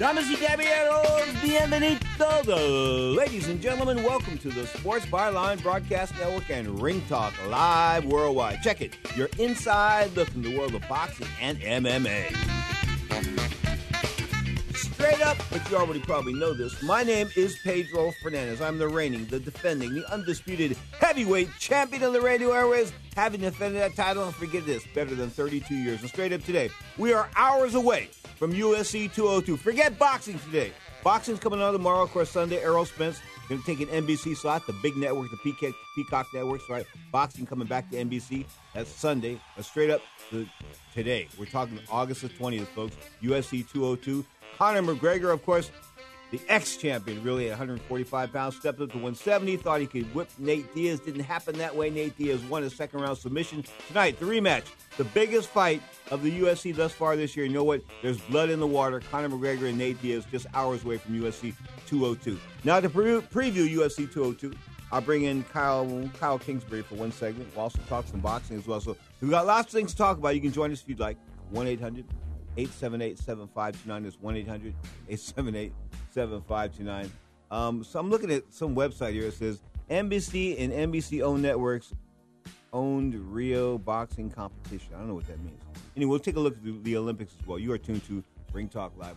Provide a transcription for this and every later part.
Damas y caballeros, bienvenidos. Ladies and gentlemen, welcome to the Sports Byline Broadcast Network and Ring Talk live worldwide. Check it, your inside look in the world of boxing and MMA. Straight up, but you already probably know this. My name is Pedro Fernandez. I'm the reigning, the defending, the undisputed heavyweight champion of the radio airways, having defended that title, and forget this, better than 32 years. And straight up today, we are hours away from UFC 202. Forget boxing today. Boxing's coming on tomorrow, of course, Sunday. Errol Spence going to take an NBC slot, the big network, the Peacock, Peacock networks, right? Boxing coming back to NBC. That's Sunday. That's straight up today. We're talking August the 20th, folks. UFC 202. Conor McGregor, of course, the ex-champion, really at 145 pounds, stepped up to 170. Thought he could whip Nate Diaz. Didn't happen that way. Nate Diaz won a second-round submission tonight. The rematch, the biggest fight of the UFC thus far this year. You know what? There's blood in the water. Conor McGregor and Nate Diaz just hours away from UFC 202. Now to pre- preview UFC 202. I'll bring in Kyle Kyle Kingsbury for one segment. We'll also talk some boxing as well. So we've got lots of things to talk about. You can join us if you'd like. 1 800 878 7529. That's 1 800 878 7529. Um, so I'm looking at some website here. It says NBC and NBC owned networks owned Rio boxing competition. I don't know what that means. Anyway, we'll take a look at the, the Olympics as well. You are tuned to Ring Talk Live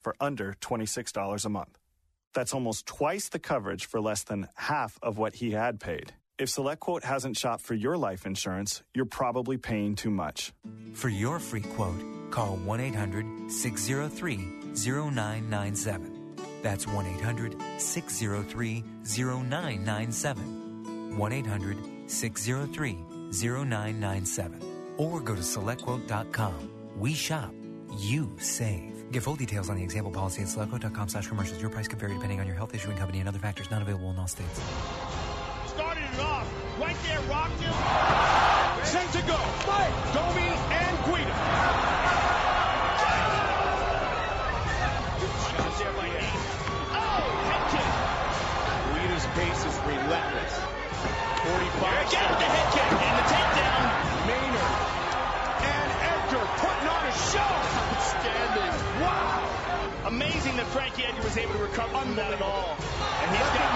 for under $26 a month. That's almost twice the coverage for less than half of what he had paid. If SelectQuote hasn't shopped for your life insurance, you're probably paying too much. For your free quote, call 1 800 603 0997. That's 1 800 603 0997. 1 800 603 0997. Or go to selectquote.com. We shop, you save. Get full details on the example policy at selectquote.com slash commercials. Your price could vary depending on your health issuing company and other factors not available in all states. Started it off. Right there, rocked him. Sent to go. Domi and Guida. Shot there by Nate. Oh, head kick. Guida's pace is relentless. 45. Again with the head Amazing that Frankie Edgar was able to recover from that at all. And he's got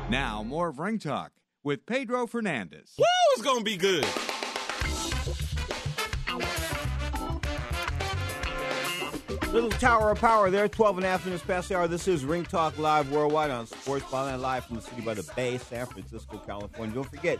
Maynard. Now, more of Ring Talk with Pedro Fernandez. Woo, it's going to be good. Little Tower of Power there, 12 and a half minutes past the hour. This is Ring Talk Live worldwide on Sports Byline Live from the city by the Bay, San Francisco, California. Don't forget,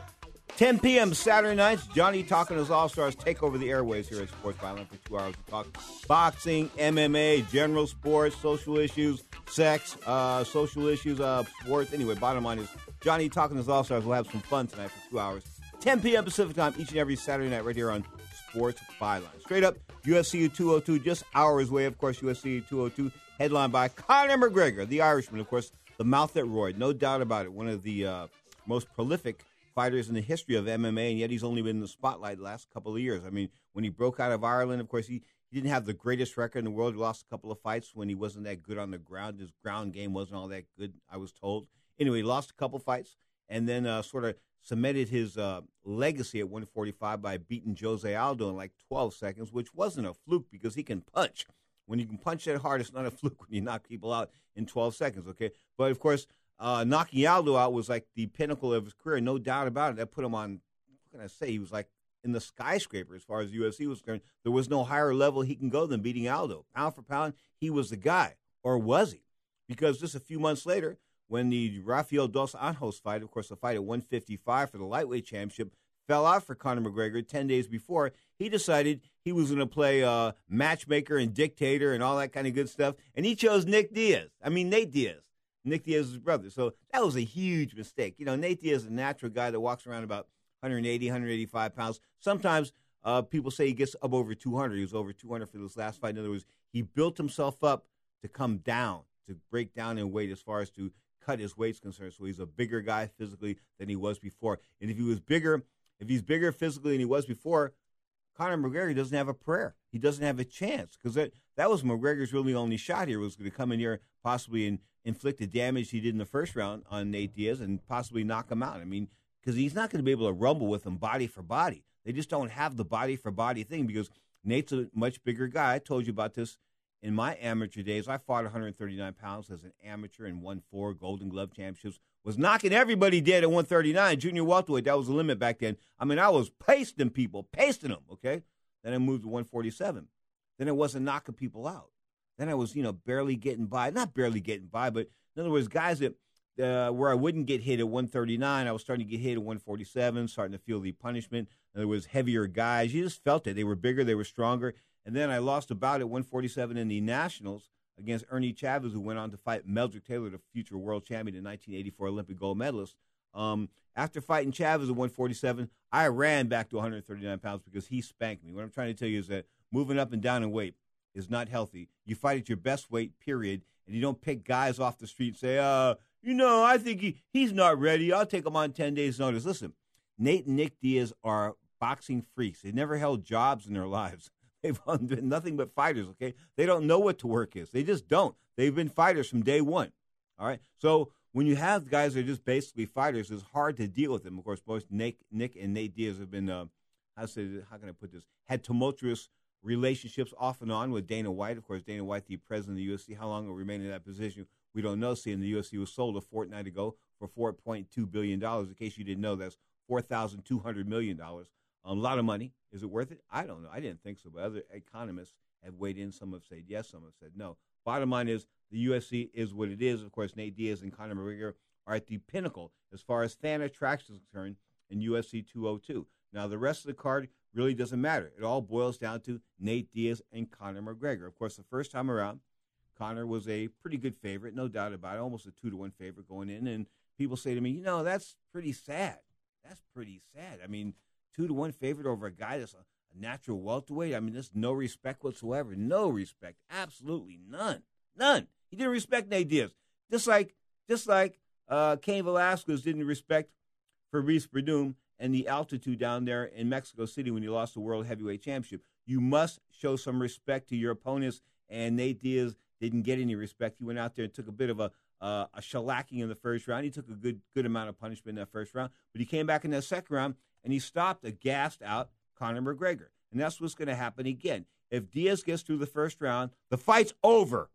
10 p.m. Saturday nights, Johnny Talking his All Stars take over the airways here at Sports Byline for two hours. We talk boxing, MMA, general sports, social issues, sex, uh, social issues, uh, sports. Anyway, bottom line is Johnny Talking his All Stars will have some fun tonight for two hours. 10 p.m. Pacific time each and every Saturday night right here on Sports Byline. Straight up, UFC 202, just hours away, of course, UFC 202, headlined by Conor McGregor, the Irishman, of course, the mouth that roared, no doubt about it. One of the uh, most prolific fighters in the history of MMA, and yet he's only been in the spotlight the last couple of years. I mean, when he broke out of Ireland, of course, he, he didn't have the greatest record in the world. He lost a couple of fights when he wasn't that good on the ground. His ground game wasn't all that good, I was told. Anyway, he lost a couple fights and then uh, sort of cemented his uh, legacy at 145 by beating Jose Aldo in like 12 seconds, which wasn't a fluke because he can punch. When you can punch that hard, it's not a fluke when you knock people out in 12 seconds, okay? But of course, uh, knocking Aldo out was like the pinnacle of his career, no doubt about it. That put him on, what can I say? He was like in the skyscraper as far as UFC was concerned. There was no higher level he can go than beating Aldo. Pound for pound, he was the guy. Or was he? Because just a few months later, when the Rafael Dos Anjos fight, of course, the fight at 155 for the lightweight championship, fell out for Conor McGregor 10 days before, he decided he was going to play uh, matchmaker and dictator and all that kind of good stuff. And he chose Nick Diaz. I mean, Nate Diaz. Nick Diaz's brother. So that was a huge mistake. You know, Nate Diaz is a natural guy that walks around about 180, 185 pounds. Sometimes uh, people say he gets up over 200. He was over 200 for this last fight. In other words, he built himself up to come down, to break down in weight as far as to cut his weight's concerned. So he's a bigger guy physically than he was before. And if he was bigger, if he's bigger physically than he was before, Conor McGregor doesn't have a prayer. He doesn't have a chance because that, that was McGregor's really only shot here was going to come in here possibly and inflict the damage he did in the first round on Nate Diaz and possibly knock him out. I mean, because he's not going to be able to rumble with him body for body. They just don't have the body for body thing because Nate's a much bigger guy. I told you about this in my amateur days. I fought 139 pounds as an amateur and won four Golden Glove championships. Was knocking everybody dead at 139. Junior welterweight, that was the limit back then. I mean, I was pasting people, pasting them, okay? Then I moved to 147. Then I wasn't knocking people out. Then I was, you know, barely getting by. Not barely getting by, but in other words, guys that uh, where I wouldn't get hit at 139, I was starting to get hit at 147, starting to feel the punishment. In other words, heavier guys. You just felt it. They were bigger, they were stronger. And then I lost a bout at 147 in the Nationals against Ernie Chavez, who went on to fight Meldrick Taylor, the future world champion and 1984 Olympic gold medalist. Um, after fighting Chavez at 147, I ran back to 139 pounds because he spanked me. What I'm trying to tell you is that moving up and down in weight is not healthy. You fight at your best weight, period, and you don't pick guys off the street and say, uh, you know, I think he, he's not ready. I'll take him on 10 days' notice. Listen, Nate and Nick Diaz are boxing freaks. They never held jobs in their lives. They've been nothing but fighters, okay? They don't know what to work is. They just don't. They've been fighters from day one. All right? So when you have guys that are just basically fighters, it's hard to deal with them. Of course, both Nick, Nick and Nate Diaz have been, uh, how, say, how can I put this, had tumultuous relationships off and on with Dana White. Of course, Dana White, the president of the UFC, how long will remain in that position? We don't know. Seeing the UFC was sold a fortnight ago for $4.2 billion. In case you didn't know, that's $4,200 million. A lot of money. Is it worth it? I don't know. I didn't think so, but other economists have weighed in. Some have said yes, some have said no. Bottom line is the UFC is what it is. Of course, Nate Diaz and Conor McGregor are at the pinnacle as far as fan attraction is concerned in UFC 202. Now, the rest of the card really doesn't matter. It all boils down to Nate Diaz and Conor McGregor. Of course, the first time around, Conor was a pretty good favorite, no doubt about it, almost a two to one favorite going in. And people say to me, you know, that's pretty sad. That's pretty sad. I mean, two to one favorite over a guy that's a, a natural welterweight. I mean, there's no respect whatsoever. No respect. Absolutely none. None. He didn't respect Nate Diaz. Just like, just like uh, Cain Velasquez didn't respect Fabrice Werdum and the altitude down there in Mexico City when he lost the World Heavyweight Championship. You must show some respect to your opponents, and Nate Diaz didn't get any respect. He went out there and took a bit of a uh, a shellacking in the first round. He took a good good amount of punishment in that first round, but he came back in that second round and he stopped a gassed out Conor McGregor. And that's what's going to happen again. If Diaz gets through the first round, the fight's over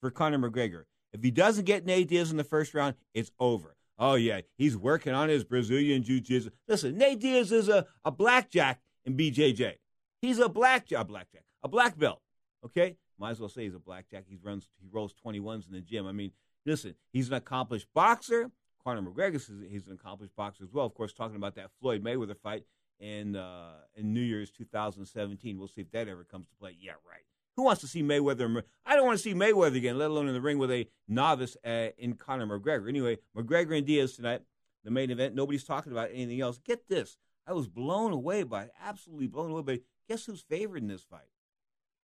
for Conor McGregor. If he doesn't get Nate Diaz in the first round, it's over. Oh, yeah, he's working on his Brazilian Jiu Jitsu. Listen, Nate Diaz is a, a blackjack in BJJ. He's a blackjack, blackjack, a black belt. Okay? Might as well say he's a blackjack. He runs, he rolls 21s in the gym. I mean, listen, he's an accomplished boxer. Conor McGregor is he's an accomplished boxer as well. Of course, talking about that Floyd Mayweather fight in uh, in New Year's 2017. We'll see if that ever comes to play. Yeah, right. Who wants to see Mayweather? I don't want to see Mayweather again, let alone in the ring with a novice uh, in Conor McGregor. Anyway, McGregor and Diaz tonight, the main event. Nobody's talking about anything else. Get this. I was blown away by absolutely blown away by Guess who's favored in this fight?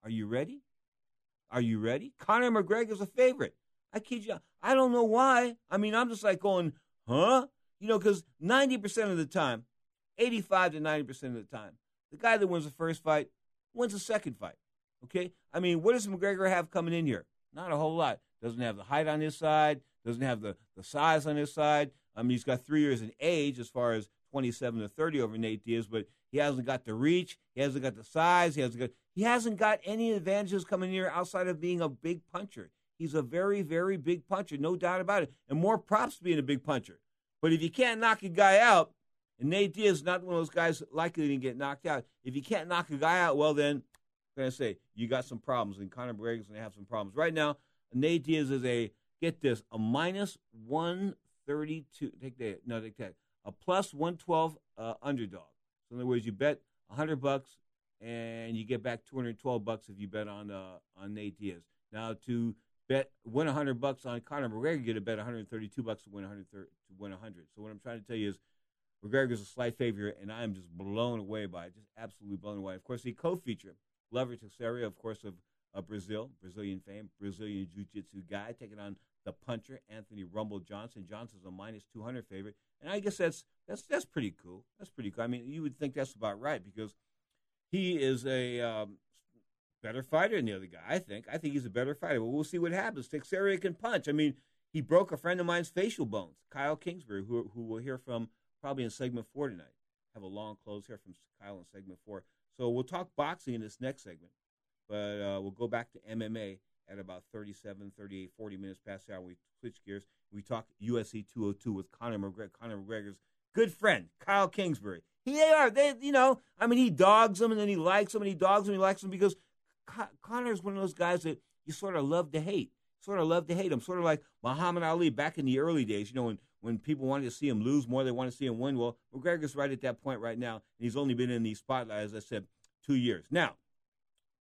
Are you ready? Are you ready? Conor McGregor's a favorite. I kid you. I don't know why. I mean, I'm just like going, huh? You know, because 90% of the time, 85 to 90% of the time, the guy that wins the first fight wins the second fight. Okay? I mean, what does McGregor have coming in here? Not a whole lot. Doesn't have the height on his side, doesn't have the, the size on his side. I mean, he's got three years in age as far as 27 to 30 over Nate Diaz, but he hasn't got the reach, he hasn't got the size, he hasn't got he hasn't got any advantages coming here outside of being a big puncher. He's a very, very big puncher, no doubt about it. And more props being a big puncher. But if you can't knock a guy out, and Nate Diaz is not one of those guys likely to get knocked out. If you can't knock a guy out, well, then I'm going to say you got some problems, and Conor McGregor's going to have some problems. Right now, Nate Diaz is a, get this, a minus 132. Take that. No, take that. A plus 112 uh, underdog. So in other words, you bet 100 bucks, and you get back 212 bucks if you bet on uh, on Nate Diaz. Now to bet win 100 bucks on Conor McGregor, get a bet 132 bucks to win 100 to win 100. So what I'm trying to tell you is McGregor's a slight favorite, and I am just blown away by it, just absolutely blown away. Of course, the co-feature Glover Teixeira, of course, of, of Brazil, Brazilian fame, Brazilian jiu-jitsu guy, taking on the puncher Anthony Rumble Johnson. Johnson's a minus 200 favorite, and I guess that's that's that's pretty cool. That's pretty cool. I mean, you would think that's about right because he is a um, better fighter than the other guy. I think. I think he's a better fighter. But we'll see what happens. Teixeira can punch. I mean, he broke a friend of mine's facial bones, Kyle Kingsbury, who who we'll hear from probably in segment four tonight. Have a long close here from Kyle in segment four. So we'll talk boxing in this next segment, but uh, we'll go back to MMA at about 37, 38, 40 minutes past the hour. We switch gears. We talk UFC 202 with Conor McGregor, Conor McGregor's good friend, Kyle Kingsbury. He, they are, they, you know, I mean, he dogs them and then he likes them and he dogs them and he likes them because Conor is one of those guys that you sort of love to hate. Sort of love to hate him. Sort of like Muhammad Ali back in the early days, you know, when, when people wanted to see him lose more, they want to see him win. Well, McGregor's right at that point right now, and he's only been in the spotlight, as I said, two years. Now,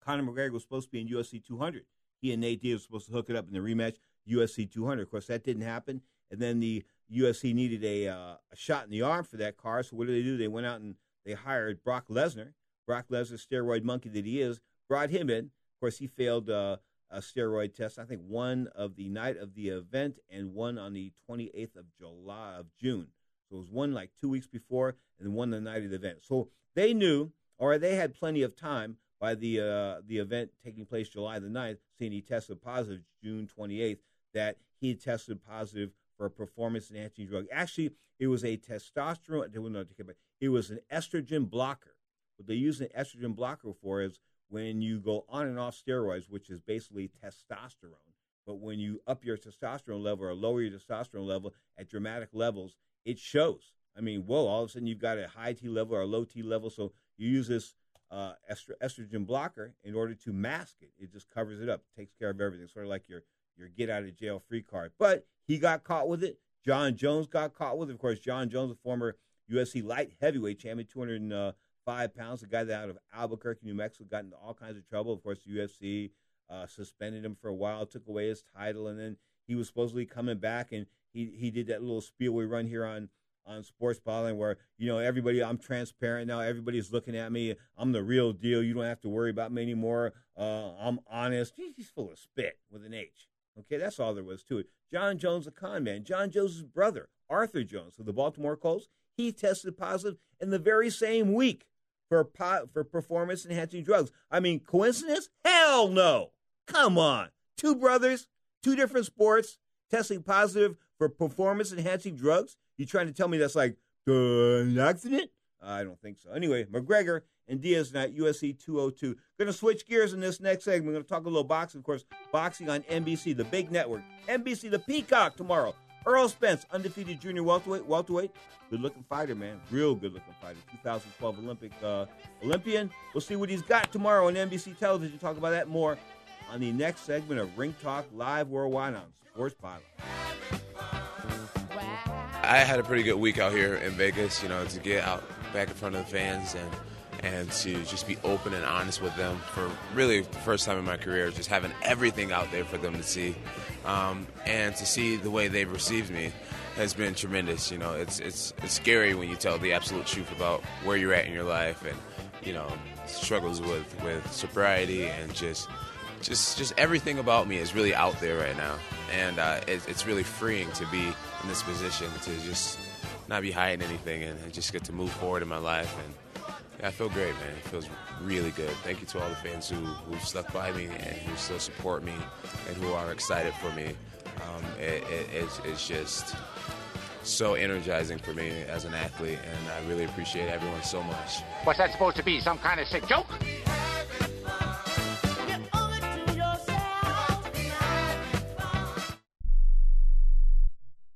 Conor McGregor was supposed to be in UFC 200. He and Nate Diaz were supposed to hook it up in the rematch, UFC 200. Of course, that didn't happen. And then the UFC needed a, uh, a shot in the arm for that car. So what did they do? They went out and they hired Brock Lesnar. Brock Lesnar, steroid monkey that he is, brought him in. Of course, he failed uh, a steroid test. I think one of the night of the event and one on the 28th of July of June. So it was one like two weeks before and one the night of the event. So they knew, or they had plenty of time by the uh, the event taking place July the 9th, seeing he tested positive June 28th, that he tested positive for a performance enhancing drug. Actually, it was a testosterone. It was an estrogen blocker. What they use an estrogen blocker for is when you go on and off steroids, which is basically testosterone. But when you up your testosterone level or lower your testosterone level at dramatic levels, it shows. I mean, whoa, all of a sudden you've got a high T level or a low T level. So you use this uh, estrogen blocker in order to mask it. It just covers it up, takes care of everything, sort of like your your get out of jail free card. But he got caught with it. Jon Jones got caught with it. Of course, Jon Jones, a former UFC light heavyweight champion, 205 pounds, a guy that out of Albuquerque, New Mexico, got into all kinds of trouble. Of course, the UFC uh, suspended him for a while, took away his title, and then he was supposedly coming back, and he he did that little spiel we run here on on Sports Byline where you know everybody I'm transparent now. Everybody's looking at me. I'm the real deal. You don't have to worry about me anymore. Uh, I'm honest. He's full of spit with an H. Okay? That's all there was to it. Jon Jones a con man. Jon Jones' brother Arthur Jones of the Baltimore Colts he tested positive in the very same week for for performance enhancing drugs I mean coincidence hell no come on two brothers two different sports testing positive for performance enhancing drugs you trying to tell me that's like an accident? I don't think so. Anyway, McGregor and Diaz tonight, UFC 202. Going to switch gears in this next segment. We're going to talk a little boxing, of course, boxing on NBC, the big network. NBC, the Peacock tomorrow. Errol Spence, undefeated junior welterweight. Welterweight, good looking fighter, man. Real good looking fighter. 2012 Olympic uh, Olympian. We'll see what he's got tomorrow on NBC television. Talk about that more on the next segment of Ring Talk Live Worldwide on Sports Byline. I had a pretty good week out here in Vegas, you know, to get out back in front of the fans and and to just be open and honest with them for really the first time in my career, just having everything out there for them to see, um, and to see the way they've received me has been tremendous. You know, it's it's it's scary when you tell the absolute truth about where you're at in your life and you know struggles with with sobriety and just just just everything about me is really out there right now, and uh, it, it's really freeing to be in this position to just not be hiding anything and, and just get to move forward in my life. And I feel great, man. It feels really good. Thank you to all the fans who who stuck by me and who still support me and who are excited for me. Um, it, it, it's, it's just so energizing for me as an athlete, and I really appreciate everyone so much. What's that supposed to be? Some kind of sick joke?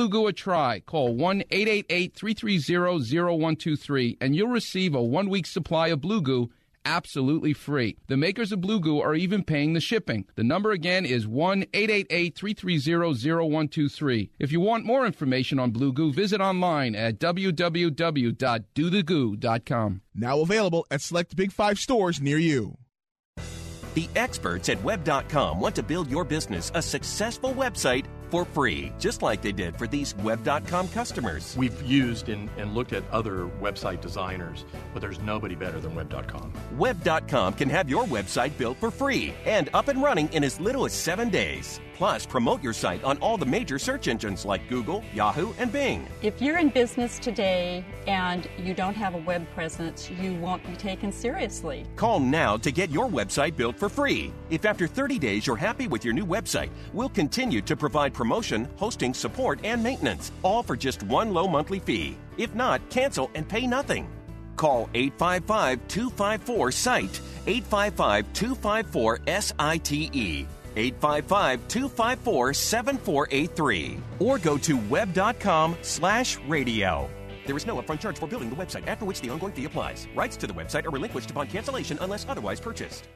Blue Goo a try. Call 1 888 330 0123 and you'll receive a one week supply of Blue Goo absolutely free. The makers of Blue Goo are even paying the shipping. The number again is 1 888 330 0123. If you want more information on Blue Goo, visit online at www.dothegoo.com. Now available at select Big Five stores near you. The experts at Web.com want to build your business a successful website for free, just like they did for these Web.com customers. We've used and, and looked at other website designers, but there's nobody better than Web.com. Web.com can have your website built for free and up and running in as little as seven days. Plus, promote your site on all the major search engines like Google, Yahoo, and Bing. If you're in business today and you don't have a web presence, you won't be taken seriously. Call now to get your website built for free. If after 30 days you're happy with your new website, we'll continue to provide promotion, hosting, support, and maintenance, all for just one low monthly fee. If not, cancel and pay nothing. Call 855 254 SITE, 855 254 SITE. 855 254 7483 or go to web.com slash radio. There is no upfront charge for building the website, after which the ongoing fee applies. Rights to the website are relinquished upon cancellation unless otherwise purchased.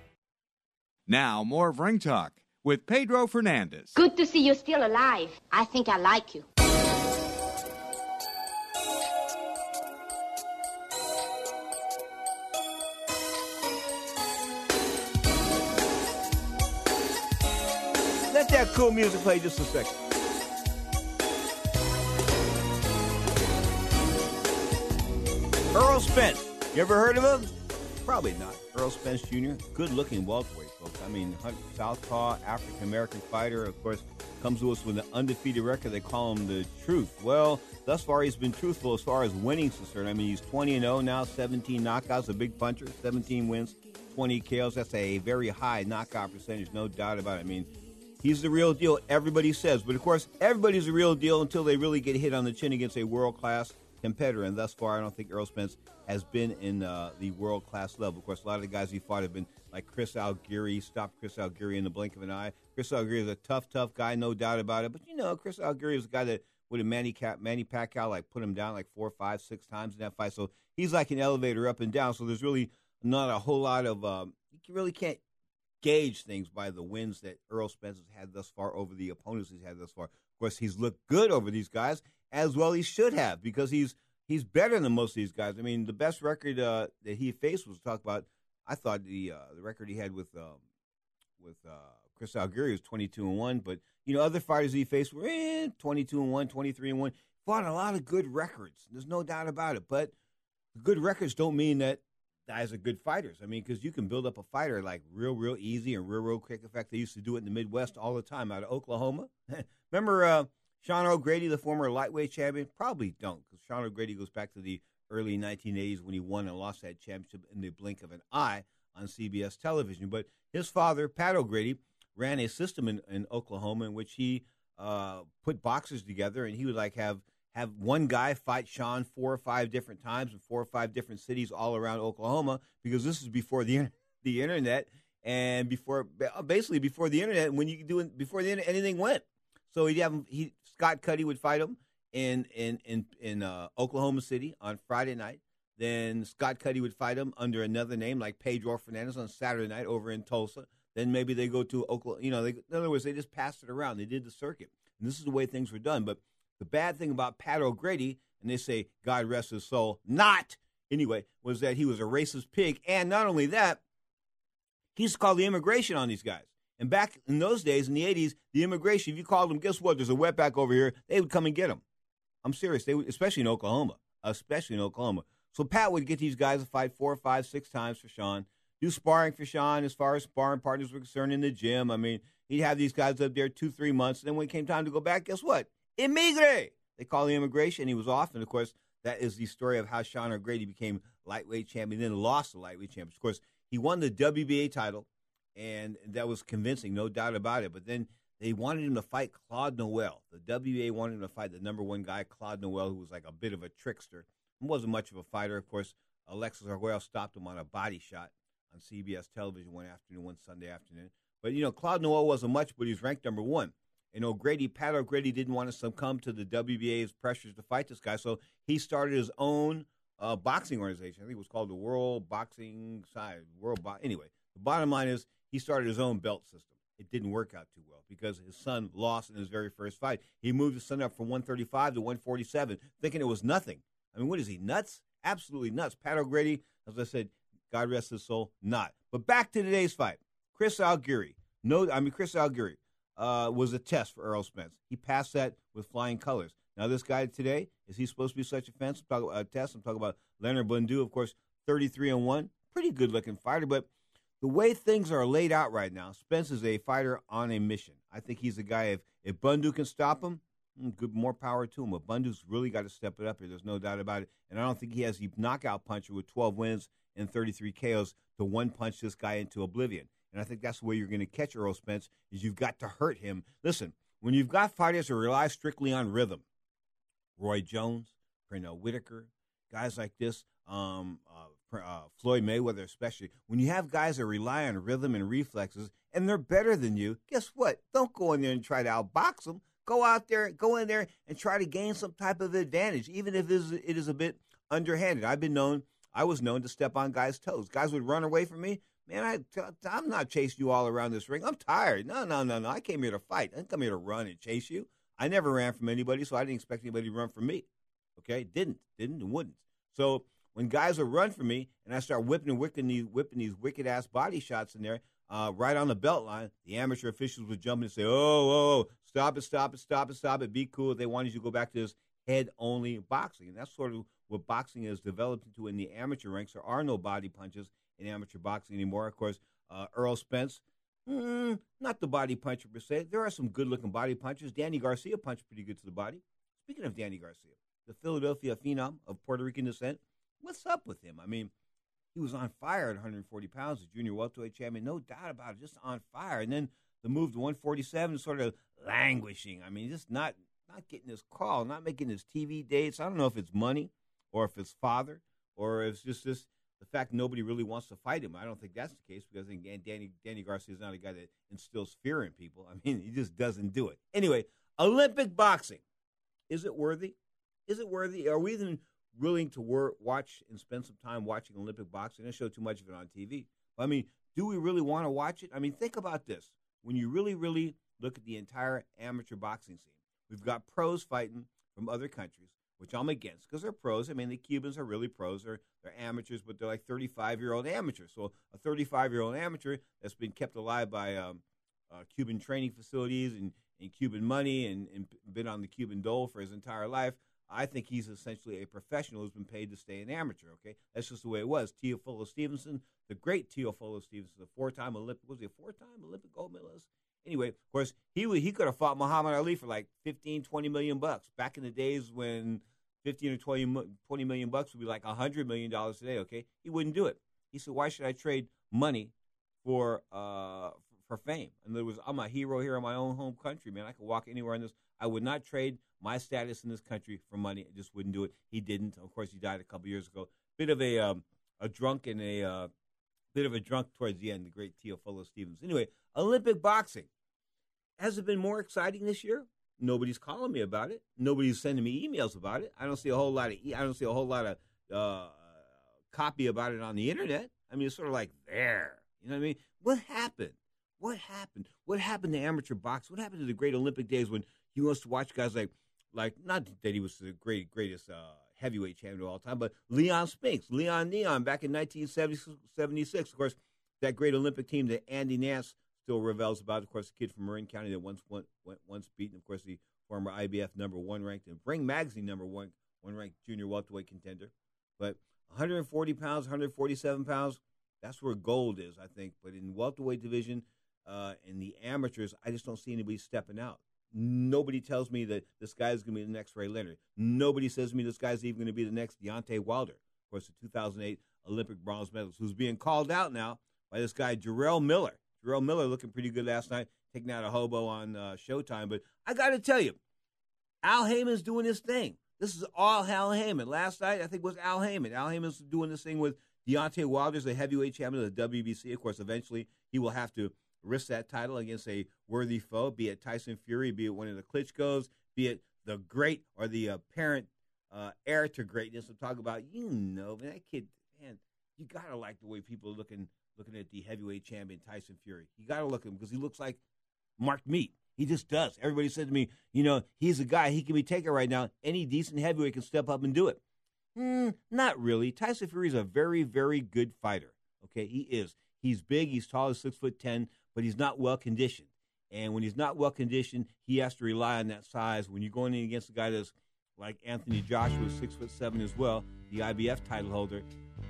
Now, more of Ring Talk with Pedro Fernandez. Good to see you still alive. I think I like you. Let that cool music play just a second. Errol Spence. You ever heard of him? Probably not. Errol Spence Jr., good looking welterweight, folks. I mean, Southpaw, African American fighter, of course, comes to us with an undefeated record. They call him the truth. Well, thus far, he's been truthful as far as winning is concerned. I mean, he's 20 and 0 now, 17 knockouts, a big puncher, 17 wins, 20 KOs. That's a very high knockout percentage, no doubt about it. I mean, he's the real deal, everybody says. But of course, everybody's the real deal until they really get hit on the chin against a world class competitor. And thus far, I don't think Errol Spence has been in uh, the world class level. Of course, a lot of the guys he fought have been like Chris Algieri, stopped Chris Algieri in the blink of an eye. Chris Algieri is a tough, tough guy, no doubt about it. But you know, Chris Algieri was a guy that would have Manny, Cap, Manny Pacquiao like put him down like four, five, six times in that fight. So he's like an elevator up and down. So there's really not a whole lot of um, you really can't gauge things by the wins that Errol Spence has had thus far over the opponents he's had thus far. Of course, he's looked good over these guys as well. He should have because he's he's better than most of these guys. I mean, the best record uh, that he faced was talk about. I thought the uh, the record he had with um, with uh, Chris Algieri was twenty two and one, but you know other fighters he faced were eh, twenty two and one, 23 and one. Fought a lot of good records. There's no doubt about it. But good records don't mean that guys are good fighters. I mean, because you can build up a fighter like real, real easy and real, real quick. In fact, they used to do it in the Midwest all the time out of Oklahoma. Remember uh, Sean O'Grady, the former lightweight champion? Probably don't, because Sean O'Grady goes back to the early 1980s when he won and lost that championship in the blink of an eye on CBS television. But his father, Pat O'Grady, ran a system in, in Oklahoma in which he uh, put boxers together, and he would like have have one guy fight Sean four or five different times in four or five different cities all around Oklahoma because this is before the the internet and before basically before the internet when you do before the internet, anything went. So he'd have him, he Scott Cuddy would fight him in in in in uh, Oklahoma City on Friday night. Then Scott Cuddy would fight him under another name like Pedro Fernandez on Saturday night over in Tulsa. Then maybe they go to Oklahoma. You know, they, in other words, they just passed it around. They did the circuit, and this is the way things were done. But the bad thing about Pat O'Grady, and they say, God rest his soul, not anyway, was that he was a racist pig. And not only that, he's called the immigration on these guys. And back in those days, in the 80s, the immigration, if you called them, guess what? There's a wetback over here. They would come and get them. I'm serious. They would, especially in Oklahoma, especially in Oklahoma. So Pat would get these guys to fight four, five, six times for Sean, do sparring for Sean as far as sparring partners were concerned in the gym. I mean, he'd have these guys up there two, three months. And then when it came time to go back, guess what? Emigre. They call the immigration. He was off, and of course, that is the story of how Sean O'Grady became lightweight champion, then lost the lightweight champion. Of course, he won the WBA title, and that was convincing, no doubt about it. But then they wanted him to fight Claude Noel. The WBA wanted him to fight the number one guy, Claude Noel, who was like a bit of a trickster. He wasn't much of a fighter. Of course, Alexis Arguello stopped him on a body shot on CBS television one afternoon, one Sunday afternoon. But, you know, Claude Noel wasn't much, but he was ranked number one. And O'Grady, Pat O'Grady didn't want to succumb to the WBA's pressures to fight this guy, so he started his own uh, boxing organization. I think it was called the World Boxing Side. World Bo- Anyway, the bottom line is he started his own belt system. It didn't work out too well because his son lost in his very first fight. He moved his son up from 135 to 147, thinking it was nothing. I mean, what is he, nuts? Absolutely nuts. Pat O'Grady, as I said, God rest his soul, not. But back to today's fight. Chris Algieri. No, I mean, Chris Algieri uh, was a test for Errol Spence. He passed that with flying colors. Now, this guy today, is he supposed to be such a fence? I'm talking about a test. I'm talking about Leonard Bundu, of course, 33 and 1. Pretty good looking fighter, but the way things are laid out right now, Spence is a fighter on a mission. I think he's a guy. If if Bundu can stop him, mm, good more power to him. But Bundu's really got to step it up here. There's no doubt about it. And I don't think he has the knockout puncher with 12 wins and 33 KOs to one punch this guy into oblivion. And I think that's the way you're going to catch Errol Spence is you've got to hurt him. Listen, when you've got fighters who rely strictly on rhythm, Roy Jones, Pernell Whitaker, guys like this, um, uh, uh, Floyd Mayweather especially, when you have guys that rely on rhythm and reflexes and they're better than you, guess what? Don't go in there and try to outbox them. Go out there, go in there and try to gain some type of advantage, even if it is, it is a bit underhanded. I've been known, I was known to step on guys' toes. Guys would run away from me. Man, I, I'm not chasing you all around this ring. I'm tired. No, no, no, no. I came here to fight. I didn't come here to run and chase you. I never ran from anybody, so I didn't expect anybody to run from me. Okay, didn't, didn't, and wouldn't. So when guys will run for me, and I start whipping and whipping these, whipping these wicked ass body shots in there, uh, right on the belt line, the amateur officials would jump in and say, "Oh, oh, oh, stop it, stop it, stop it, stop it, be cool." They wanted you to go back to this head only boxing, and that's sort of what boxing has developed into in the amateur ranks. There are no body punches in amateur boxing anymore. Of course, uh, Errol Spence. Mm, not the body puncher per se. There are some good looking body punches. Danny Garcia punched pretty good to the body. Speaking of Danny Garcia, the Philadelphia phenom of Puerto Rican descent. What's up with him? I mean, he was on fire at 140 pounds, the junior welterweight champion, no doubt about it, just on fire. And then the move to 147, sort of languishing. I mean, just not not getting his call, not making his TV dates. I don't know if it's money or if it's father or if it's just this the fact nobody really wants to fight him. I don't think that's the case because think Danny Danny Garcia is not a guy that instills fear in people. I mean, he just doesn't do it. Anyway, Olympic boxing. Is it worthy? Is it worthy? Are we even willing to wor- watch and spend some time watching Olympic boxing? I show too much of it on TV. But, I mean, do we really want to watch it? I mean, think about this. When you really, really look at the entire amateur boxing scene, we've got pros fighting from other countries, which I'm against because they're pros. I mean, the Cubans are really pros. They're, they're amateurs, but they're like 35 year old amateurs. So a 35 year old amateur that's been kept alive by um, uh, Cuban training facilities and, and Cuban money and, and been on the Cuban dole for his entire life I think he's essentially a professional who's been paid to stay an amateur. Okay, that's just the way it was. Teofilo Stevenson, the great Teofilo Stevenson, the four-time Olympic was he a four-time Olympic gold medalist? Anyway, of course, he he could have fought Muhammad Ali for like 15, 20 million bucks back in the days when 15 or 20, 20 million bucks would be like 100 million dollars today. Okay, he wouldn't do it. He said, "Why should I trade money for uh fame?" And there was, I'm a hero here in my own home country, man. I could walk anywhere in this. I would not trade my status in this country for money. I just wouldn't do it. He didn't. Of course, he died a couple years ago. Bit of a um, a drunk and a uh, bit of a drunk towards the end. The great Teofilo Stevens. Anyway, Olympic boxing has it been more exciting this year? Nobody's calling me about it. Nobody's sending me emails about it. I don't see a whole lot of. I don't see a whole lot of uh, copy about it on the internet. I mean, it's sort of like there. You know what I mean? What happened? What happened? What happened to amateur boxing? What happened to the great Olympic days when you used to watch guys like like not that he was the great greatest uh, heavyweight champion of all time, but Leon Spinks, Leon Neon back in 1976. Of course, that great Olympic team that Andy Nance still revels about. Of course, the kid from Marin County that once went, went once beaten. Of course, the former IBF number one ranked and Ring Magazine number one one ranked junior welterweight contender. But 140 pounds, 147 pounds, that's where gold is, I think. But in welterweight division, uh, in the amateurs, I just don't see anybody stepping out. Nobody tells me that this guy is going to be the next Ray Leonard. Nobody says to me this guy's even going to be the next Deontay Wilder. Of course, the 2008 Olympic bronze medalist, who's being called out now by this guy, Jarrell Miller. Jarrell Miller looking pretty good last night, taking out a hobo on uh, Showtime. But I got to tell you, Al Haymon's doing his thing. This is all Al Haymon. Last night, I think, was Al Haymon. Al Haymon's doing this thing with Deontay Wilder's the heavyweight champion of the WBC. Of course, eventually he will have to risk that title against a worthy foe, be it Tyson Fury, be it one of the Klitschko's, be it the great or the apparent uh, heir to greatness. I'm talking about, you know, man, that kid, man, you gotta like the way people are looking looking at the heavyweight champion Tyson Fury. You gotta look at him because he looks like Mark Meat. He just does. Everybody said to me, you know, he's a guy. He can be taken right now. Any decent heavyweight can step up and do it. Mm, not really. Tyson Fury is a very, very good fighter. Okay, he is. He's big. He's tall. He's six foot ten but he's not well conditioned. And when he's not well conditioned, he has to rely on that size. When you're going in against a guy that's like Anthony Joshua, six foot seven as well, the IBF title holder,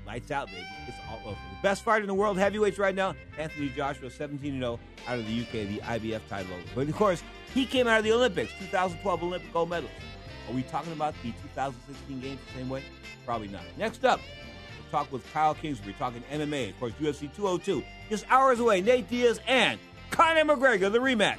lights out, baby. It's all over. The best fighter in the world, heavyweights right now, Anthony Joshua, 17 0 out of the UK, the IBF title. Holder. But of course, he came out of the Olympics, 2012 Olympic gold medalist. Are we talking about the 2016 games the same way? Probably not. Next up, talk with Kyle Kingsbury, talking MMA, of course, UFC 202. Just hours away, Nate Diaz and Conor McGregor, the rematch.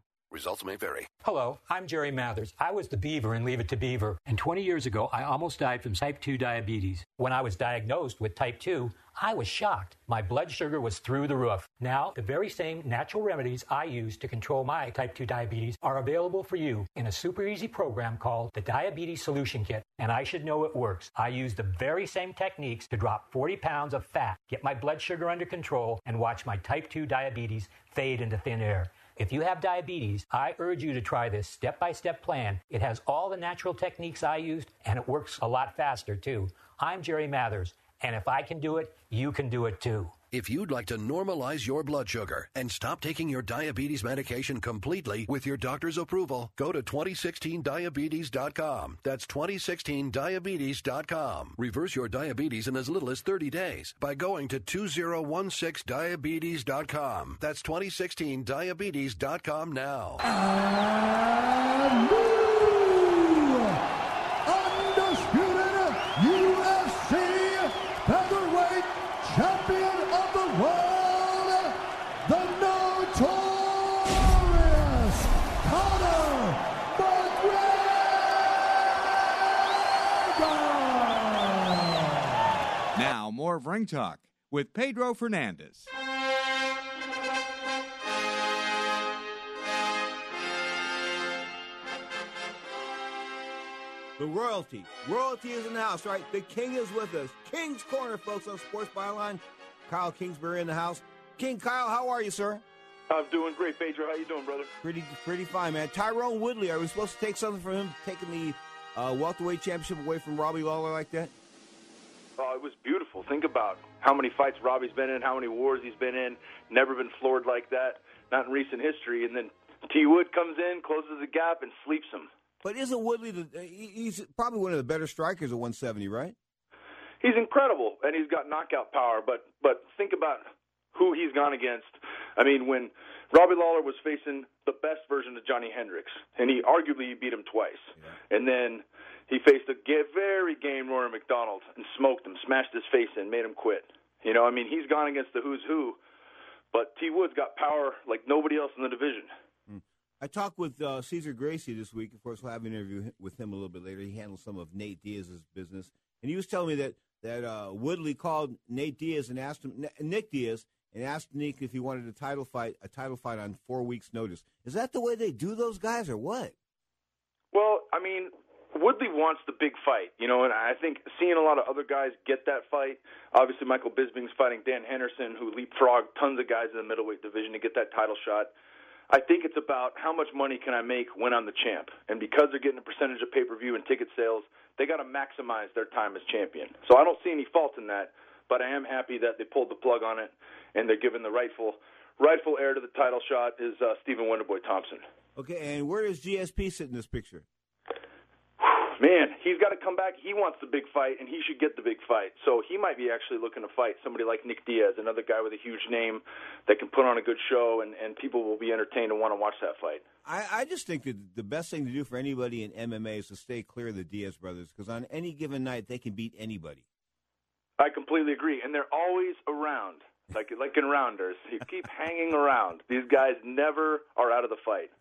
Results may vary. Hello, I'm Jerry Mathers. I was the beaver in Leave It to Beaver, and 20 years ago, I almost died from type 2 diabetes. When I was diagnosed with type 2, I was shocked. My blood sugar was through the roof. Now, the very same natural remedies I use to control my type 2 diabetes are available for you in a super easy program called the Diabetes Solution Kit, and I should know it works. I use the very same techniques to drop 40 pounds of fat, get my blood sugar under control, and watch my type 2 diabetes fade into thin air. If you have diabetes, I urge you to try this step by step plan. It has all the natural techniques I used, and it works a lot faster, too. I'm Jerry Mathers, and if I can do it, you can do it too. If you'd like to normalize your blood sugar and stop taking your diabetes medication completely with your doctor's approval, go to 2016diabetes.com. That's 2016diabetes.com. Reverse your diabetes in as little as 30 days by going to 2016diabetes.com. That's 2016diabetes.com now. Undisputed UFC featherweight champion of the world, the notorious Conor McGregor. Now, more of Ring Talk with Pedro Fernandez. The royalty. Royalty is in the house, right? The king is with us. King's Corner, folks, on Sports Byline. Kyle Kingsbury in the house. King Kyle, how are you, sir? I'm doing great, Pedro. How you doing, brother? Pretty, pretty fine, man. Tyron Woodley, are we supposed to take something from him, taking the uh, welterweight championship away from Robbie Lawler like that? Oh, it was beautiful. Think about how many fights Robbie's been in, how many wars he's been in. Never been floored like that, not in recent history. And then T Wood comes in, closes the gap, and sleeps him. But isn't Woodley the? He's probably one of the better strikers at 170, right? He's incredible, and he's got knockout power. But but think about who he's gone against. I mean, when Robbie Lawler was facing the best version of Johny Hendricks, and he arguably beat him twice, and then he faced a very game Rory MacDonald and smoked him, smashed his face in, made him quit. You know, I mean, he's gone against the who's who, but T Wood's got power like nobody else in the division. I talked with uh, Cesar Gracie this week. Of course, we'll have an interview with him a little bit later. He handles some of Nate Diaz's business, and he was telling me that that uh, Woodley called Nate Diaz and asked him Nick Diaz and asked Nick if he wanted a title fight, a title fight on four weeks' notice. Is that the way they do those guys, or what? Well, I mean, Woodley wants the big fight, you know, and I think seeing a lot of other guys get that fight. Obviously, Michael Bisping's fighting Dan Henderson, who leapfrogged tons of guys in the middleweight division to get that title shot. I think it's about how much money can I make when I'm the champ, and because they're getting a percentage of pay per view and ticket sales, they got to maximize their time as champion. So I don't see any fault in that, but I am happy that they pulled the plug on it and they're giving the rightful rightful heir to the title shot is uh, Stephen Wonderboy Thompson. Okay, and where does GSP sit in this picture? Man, he's got to come back. He wants the big fight, and he should get the big fight. So he might be actually looking to fight somebody like Nick Diaz, another guy with a huge name that can put on a good show, and, and people will be entertained and want to watch that fight. I, I just think that the best thing to do for anybody in MMA is to stay clear of the Diaz brothers because on any given night they can beat anybody. I completely agree, and they're always around, like like in rounders. You keep hanging around. These guys never are out of the fight.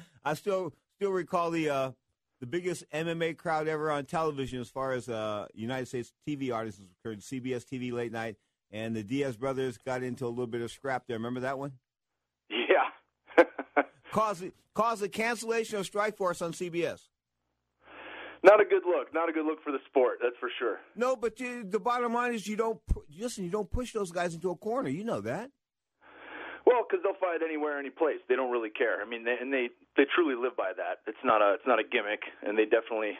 I still still recall the uh, the biggest MMA crowd ever on television as far as uh, United States TV artists occurred. CBS TV late night, and the Diaz brothers got into a little bit of scrap there. Remember that one? Yeah. caused caused a cancellation of Strikeforce on CBS. Not a good look. Not a good look for the sport. That's for sure. No, but you, the bottom line is you don't listen. You don't push those guys into a corner. You know that. Well, because they'll fight anywhere, any place. They don't really care. I mean, they, and they they truly live by that. It's not a it's not a gimmick, and they definitely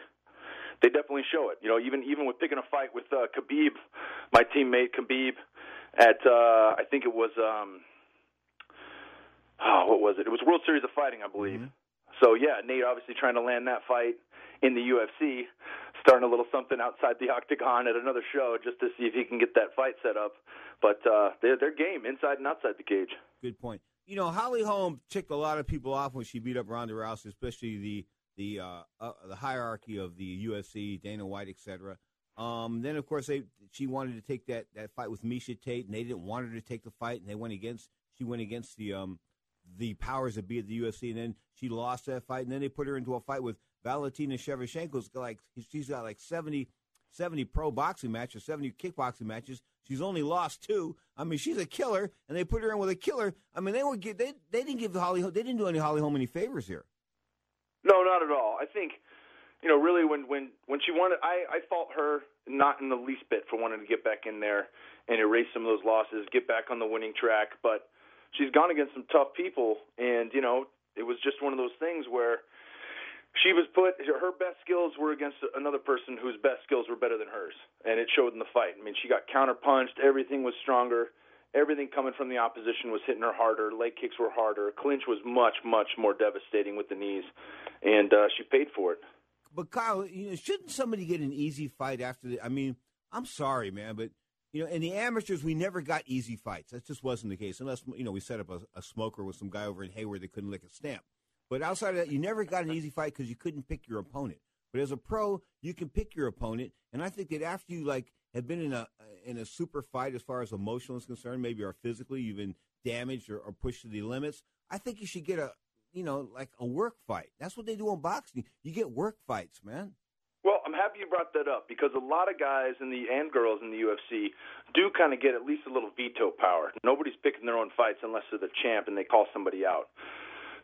they definitely show it. You know, even even with picking a fight with uh, Khabib, my teammate Khabib, at uh, I think it was um, oh, what was it? It was World Series of Fighting, I believe. So yeah, Nate obviously trying to land that fight in the UFC, starting a little something outside the octagon at another show just to see if he can get that fight set up. But uh, they're they're game inside and outside the cage. Good point. You know, Holly Holm ticked a lot of people off when she beat up Ronda Rousey, especially the the uh, uh, the hierarchy of the UFC, Dana White, etc. Um, then, of course, they she wanted to take that, that fight with Miesha Tate, and they didn't want her to take the fight, and they went against she went against the um, the powers that be at the UFC, and then she lost that fight, and then they put her into a fight with Valentina Shevchenko's like she's got like 70, 70 pro boxing matches, seventy kickboxing matches. She's only lost two. I mean, she's a killer, and they put her in with a killer. I mean, they would get they they didn't give Holly they didn't do any Holly Holm any favors here. No, not at all. I think, you know, really when when when she wanted, I I fault her not in the least bit for wanting to get back in there and erase some of those losses, get back on the winning track. But she's gone against some tough people, and you know, it was just one of those things where she was put her best skills were against another person whose best skills were better than hers, and it showed in the fight. I mean, she got counterpunched, everything was stronger. Everything coming from the opposition was hitting her harder. Leg kicks were harder. Clinch was much, much more devastating with the knees, and uh, she paid for it. But Kyle, you know, shouldn't somebody get an easy fight after the? I mean, I'm sorry, man, but you know, in the amateurs, we never got easy fights. That just wasn't the case, unless you know we set up a, a smoker with some guy over in Hayward that couldn't lick a stamp. But outside of that, you never got an easy fight because you couldn't pick your opponent. But as a pro, you can pick your opponent, and I think that after you like have been in a in a super fight as far as emotional is concerned, maybe or physically, you've been damaged or, or pushed to the limits. I think you should get a you know like a work fight. That's what they do in boxing. You get work fights, man. Well, I'm happy you brought that up because a lot of guys in the and girls in the UFC do kind of get at least a little veto power. Nobody's picking their own fights unless they're the champ and they call somebody out.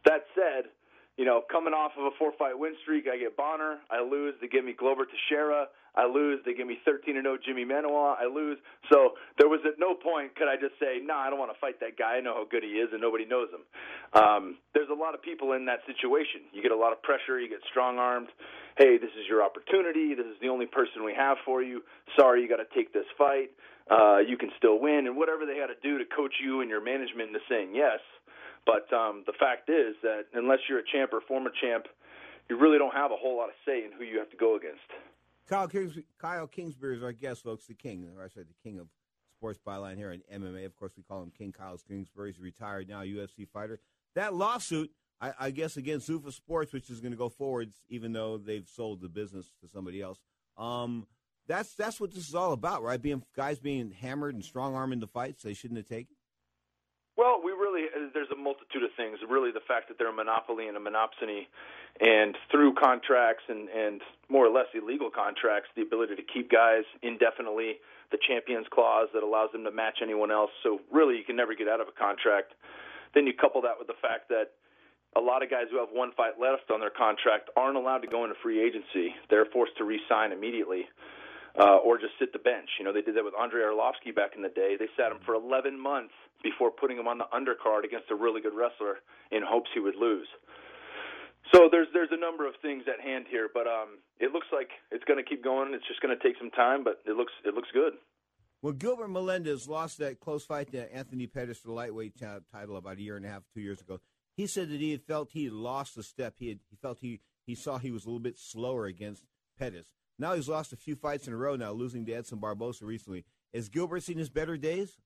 That said, you know, coming off of a four fight win streak, I get Bonner. I lose, they give me Glover Teixeira. I lose, they give me 13 and 0 Jimmy Manuwa. I lose. So there was at no point could I just say, "No, nah, I don't want to fight that guy. I know how good he is, and nobody knows him." Um, there's a lot of people in that situation. You get a lot of pressure. You get strong armed. Hey, this is your opportunity. This is the only person we have for you. Sorry, you got to take this fight. Uh, you can still win, and whatever they had to do to coach you and your management into saying yes. But um, the fact is that unless you're a champ or former champ, you really don't have a whole lot of say in who you have to go against. Kyle, Kings, Kyle Kingsbury is our guest, folks. The king, or I said the king of sports byline here in MMA. Of course, we call him King Kyle Kingsbury. He's a retired now UFC fighter. That lawsuit, I, I guess, against Zuffa Sports, which is going to go forwards, even though they've sold the business to somebody else. Um, that's that's what this is all about, right? Being guys being hammered and strong armed into fights they shouldn't have taken. Well, there's a multitude of things. Really, the fact that they're a monopoly and a monopsony, and through contracts and and more or less illegal contracts, the ability to keep guys indefinitely, the champions clause that allows them to match anyone else. So really, you can never get out of a contract. Then you couple that with the fact that a lot of guys who have one fight left on their contract aren't allowed to go into free agency. They're forced to re-sign immediately uh, or just sit the bench. You know, they did that with Andrei Arlovsky back in the day. They sat him for 11 months before putting him on the undercard against a really good wrestler in hopes he would lose. So there's there's a number of things at hand here, but um, it looks like it's going to keep going. It's just going to take some time, but it looks it looks good. Well, Gilbert Melendez lost that close fight to Anthony Pettis for the lightweight t- title about a year and a half, two years ago. He said that he had felt he had lost a step. He had, he felt he he saw he was a little bit slower against Pettis. Now he's lost a few fights in a row now, losing to Edson Barboza recently. Has Gilbert seen his better days?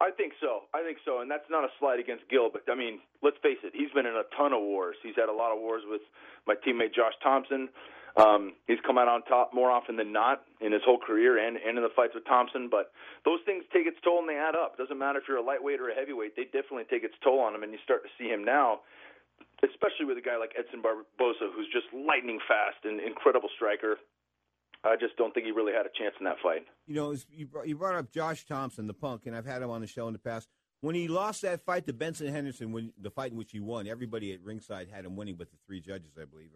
I think so. I think so, and that's not a slight against Gil, but I mean, let's face it, he's been in a ton of wars. He's had a lot of wars with my teammate Josh Thomson. Um, he's come out on top more often than not in his whole career and, and in the fights with Thomson. But those things take its toll and they add up. It doesn't matter if you're a lightweight or a heavyweight; they definitely take its toll on him. And you start to see him now, especially with a guy like Edson Barboza, who's just lightning fast and incredible striker. I just don't think he really had a chance in that fight. You know, you brought up Josh Thomson, the punk, and I've had him on the show in the past. When he lost that fight to Benson Henderson, when the fight in which he won, everybody at ringside had him winning, but the three judges, I believe,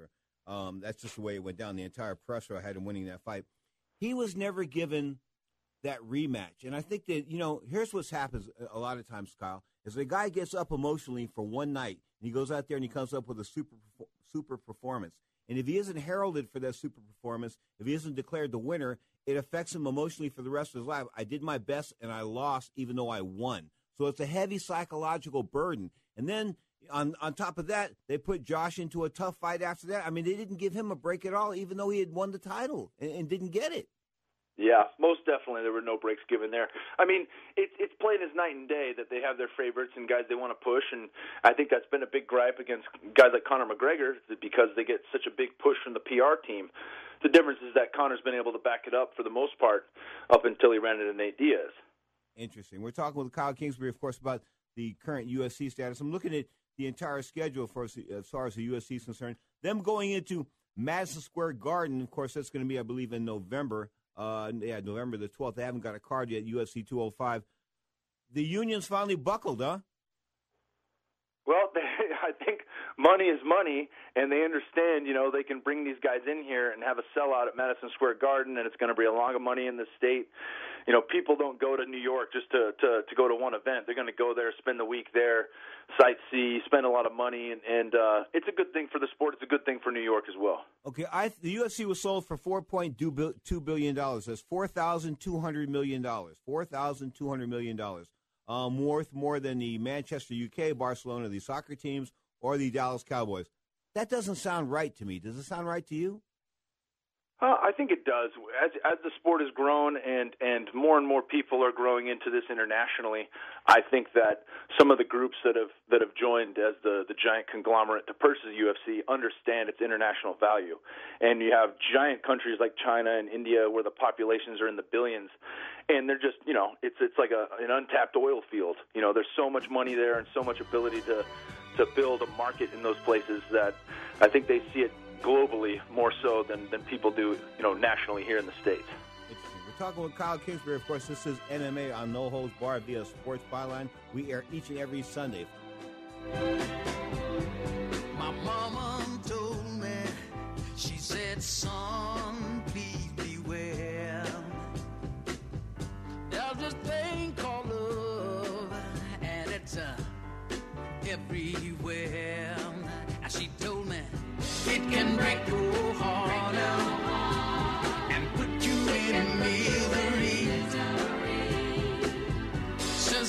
um, that's just the way it went down. The entire press row had him winning that fight. He was never given that rematch, and I think that you know, here's what happens a lot of times, Kyle, is the guy gets up emotionally for one night, and he goes out there and he comes up with a super super performance. And if he isn't heralded for that super performance, if he isn't declared the winner, it affects him emotionally for the rest of his life. I did my best and I lost, even though I won. So it's a heavy psychological burden. And then on on top of that, they put Josh into a tough fight after that. I mean, they didn't give him a break at all, even though he had won the title and, and didn't get it. Yeah, most definitely there were no breaks given there. I mean, it's it's plain as night and day that they have their favorites and guys they want to push, and I think that's been a big gripe against guys like Conor McGregor because they get such a big push from the PR team. The difference is that Conor's been able to back it up for the most part up until he ran into Nate Diaz. Interesting. We're talking with Kyle Kingsbury, of course, about the current UFC status. I'm looking at the entire schedule for as far as the UFC is concerned. Them going into Madison Square Garden, of course, that's going to be, I believe, in November. Uh, yeah, November the 12th. They haven't got a card yet, UFC 205. The union's finally buckled, huh? Well, they, I think money is money, and they understand, you know, they can bring these guys in here and have a sellout at Madison Square Garden, and it's going to bring a lot of money in the state. You know, people don't go to New York just to to, to go to one event. They're going to go there, spend the week there, sightsee, spend a lot of money, and, and uh, it's a good thing for the sport. It's a good thing for New York as well. Okay, I the UFC was sold for four point two billion dollars. That's four thousand two hundred million dollars. Four thousand two hundred million dollars. Um, worth more than the Manchester, UK, Barcelona, the soccer teams, or the Dallas Cowboys. That doesn't sound right to me. Does it sound right to you? Uh, I think it does. As as the sport has grown and and more people are growing into this internationally, I think that some of the groups that have that have joined as the the giant conglomerate to purchase UFC understand its international value. And you have giant countries like China and India where the populations are in the billions, and they're just you know it's it's like a an untapped oil field. You know, there's so much money there and so much ability to to build a market in those places that I think they see it globally more so than, than people do, you know, nationally here in the States talking with Kyle Kingsbury. Of course, this is MMA on No Holds Bar via Sports Byline. We air each and every Sunday. My mama told me, she said, son, please beware. There's this thing called love, and it's uh, everywhere. And she told me, it can break your heart out.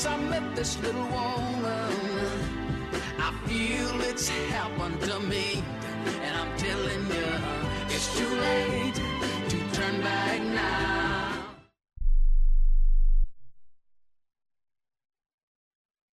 Since I met this little woman, I feel it's happened to me. And I'm telling you, it's too late to turn back now.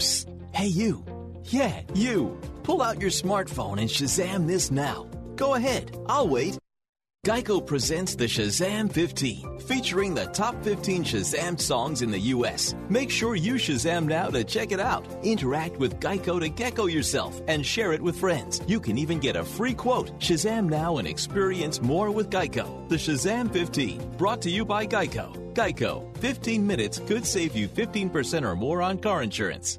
Psst. Hey, you. Yeah, you. Pull out your smartphone and Shazam this now. Go ahead. I'll wait. Geico presents the Shazam 15, featuring the top 15 Shazam songs in the U.S. Make sure you Shazam now to check it out. Interact with Geico to gecko yourself and share it with friends. You can even get a free quote. Shazam now and experience more with Geico. The Shazam 15, brought to you by Geico. Geico, 15 minutes could save you 15% or more on car insurance.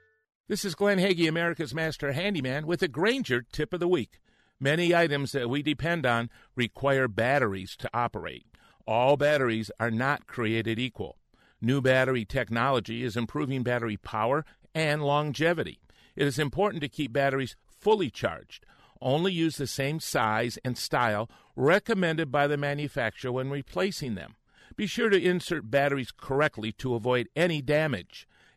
This is Glenn Haege, America's Master Handyman, with a Grainger tip of the week. Many items that we depend on require batteries to operate. All batteries are not created equal. New battery technology is improving battery power and longevity. It is important to keep batteries fully charged. Only use the same size and style recommended by the manufacturer when replacing them. Be sure to insert batteries correctly to avoid any damage.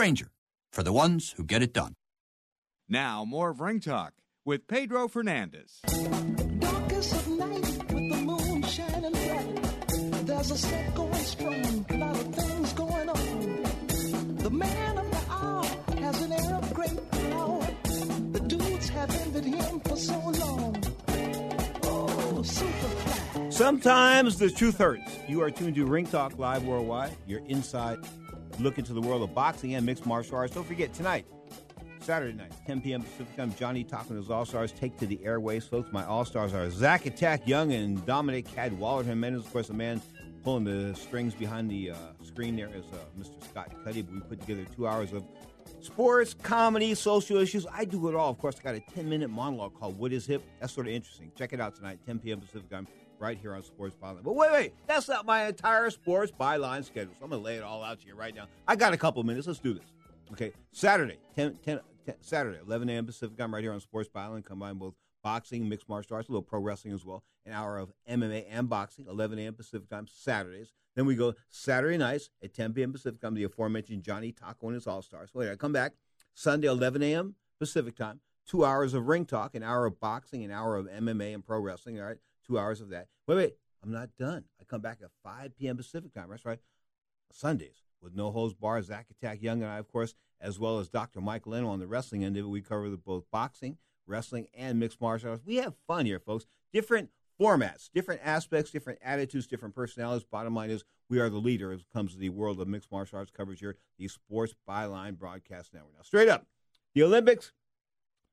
Grainger, for the ones who get it done. Now, more of Ring Talk with Pedro Fernandez. Darkest of night with the moon shining bright. There's a set going strong, a lot of things going on. The man of the hour has an air of great power. The dudes have envied him for so long. Oh, Sometimes the truth hurts. You are tuned to Ring Talk Live Worldwide. You're inside look into the world of boxing and mixed martial arts. Don't forget, tonight, Saturday night, 10 p.m. Pacific time, Johnny talking to his All Stars take to the airways. Folks, my All Stars are Zach Attack Young and Dominic Cadwallader Jimenez. Of course, the man pulling the strings behind the uh, screen there is uh, Mr. Scott Cuddy. We put together two hours of sports, comedy, social issues. I do it all. Of course, I got a 10 minute monologue called What is Hip? That's sort of interesting. Check it out tonight, 10 p.m. Pacific time right here on Sports Byline. But wait, wait, that's not my entire Sports Byline schedule. So I'm going to lay it all out to you right now. I got a couple minutes. Let's do this. Okay, Saturday, 10, 10, 10 Saturday, 11 a.m. Pacific. I'm right here on Sports Byline. Combine both boxing, mixed martial arts, a little pro wrestling as well. An hour of MMA and boxing, 11 a.m. Pacific time, Saturdays. Then we go Saturday nights at 10 p.m. Pacific time, the aforementioned Johnny Taco and his All Stars. Wait, I come back Sunday, 11 a.m. Pacific time, two hours of ring talk, an hour of boxing, an hour of MMA and pro wrestling. All right, two hours of that. Wait, wait, I'm not done. I come back at 5 p.m. Pacific time. That's right. Sundays. with No Holds Bar, Zach Attack Young, and I, of course, as well as Dr. Michael Leno on the wrestling end of it. We cover both boxing, wrestling, and mixed martial arts. We have fun here, folks. Different formats, different aspects, different attitudes, different personalities. Bottom line is, we are the leader as it comes to the world of mixed martial arts coverage here, the Sports Byline Broadcast Network. Now, straight up, the Olympics,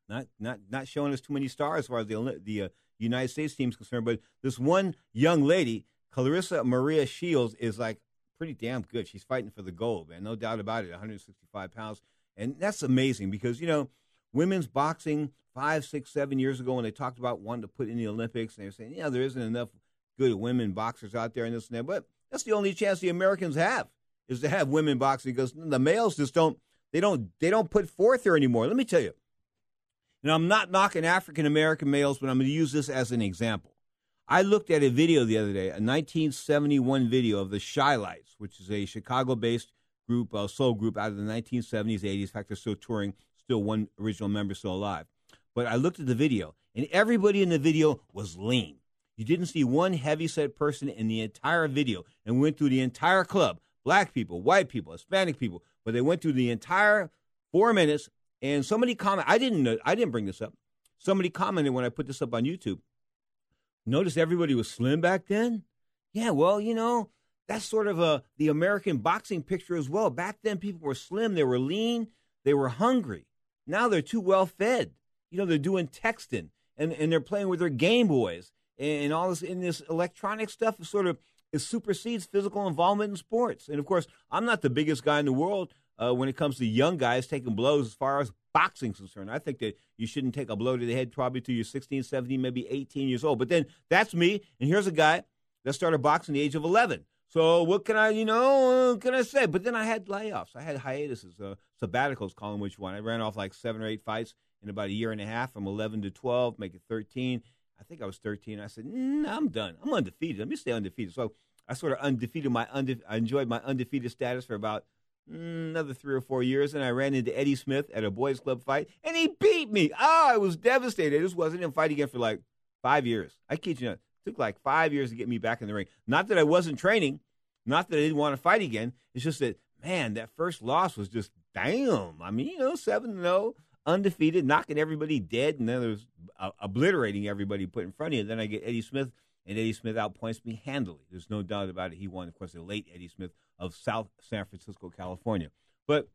not not not showing us too many stars as far as the the uh, United States team is concerned, but this one young lady, Claressa Maria Shields, is like pretty damn good. She's fighting for the gold, man, no doubt about it. 165 pounds, and that's amazing because you know women's boxing five, six, seven years ago when they talked about wanting to put in the Olympics, and they were saying, yeah, there isn't enough good women boxers out there and this and that, but that's the only chance the Americans have is to have women boxing because the males just don't they don't they don't put forth there anymore. Let me tell you. Now I'm not knocking African American males, but I'm going to use this as an example. I looked at a video the other day, a 1971 video of the Chi-Lites, which is a Chicago-based group, a soul group out of the 1970s, 80s. In fact, they're still touring, still one original member still alive. But I looked at the video, and everybody in the video was lean. You didn't see one heavy-set person in the entire video, and went through the entire club black people, white people, Hispanic people, but they went through the entire four minutes. And somebody commented, I didn't know, I didn't bring this up. Somebody commented when I put this up on YouTube. Notice everybody was slim back then. Yeah, well, you know, that's sort of a the American boxing picture as well. Back then, people were slim, they were lean, they were hungry. Now they're too well fed. You know, they're doing texting and, and they're playing with their Game Boys and, and all this in this electronic stuff sort of it supersedes physical involvement in sports. And of course, I'm not the biggest guy in the world uh, when it comes to young guys taking blows as far as boxing is concerned. I think that you shouldn't take a blow to the head probably till you're 16, 17, maybe 18 years old. But then that's me, and here's a guy that started boxing the age of 11. So what can I, you know, uh, can I say? But then I had layoffs. I had hiatuses, uh, sabbaticals, call them which one. I ran off like seven or eight fights in about a year and a half from 11 to 12, make it 13. I think I was 13. I said, mm, I'm done. I'm undefeated. Let me stay undefeated. So I sort of undefeated my unde- I enjoyed my undefeated status for about another three or four years, and I ran into Eddie Smith at a boys' club fight, and he beat me. Oh, I was devastated. I just wasn't in fight again for like five years. I kid you not. It took like five years to get me back in the ring. Not that I wasn't training, not that I didn't want to fight again. It's just that man, that first loss was just damn. I mean, you know, seven zero, undefeated, knocking everybody dead, and then there's uh, obliterating everybody put in front of you. Then I get Eddie Smith and Eddie Smith outpoints me handily. There's no doubt about it. He won, of course, the late Eddie Smith of South San Francisco, California. But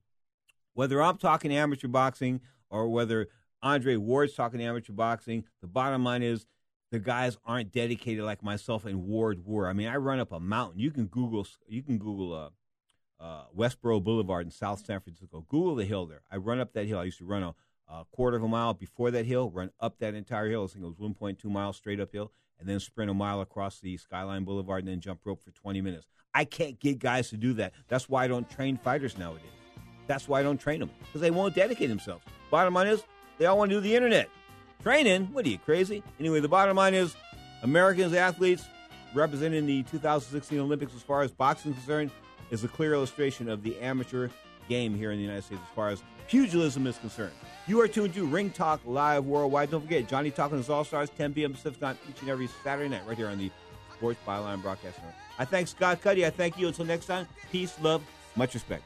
whether I'm talking amateur boxing or whether Andre Ward's talking amateur boxing, the bottom line is the guys aren't dedicated like myself and Ward were. I mean, I run up a mountain. You can Google, you can Google uh, uh, Westborough Boulevard in South San Francisco. Google the hill there. I run up that hill. I used to run a, a quarter of a mile before that hill, run up that entire hill. I think it was 1.2 miles straight uphill and then sprint a mile across the Skyline Boulevard and then jump rope for 20 minutes. I can't get guys to do that. That's why I don't train fighters nowadays. That's why I don't train them because they won't dedicate themselves. Bottom line is they all want to do the internet. Training? What are you crazy? Anyway, the bottom line is Americans athletes representing the 2016 Olympics as far as boxing is concerned is a clear illustration of the amateur game here in the United States as far as pugilism is concerned. You are tuned to Ring Talk Live Worldwide. Don't forget, Johnny Talking his All Stars, 10 p.m. Pacific time each and every Saturday night, right here on the Sports Byline Broadcast Network. I thank Scott Cuddy. I thank you. Until next time, peace, love, much respect.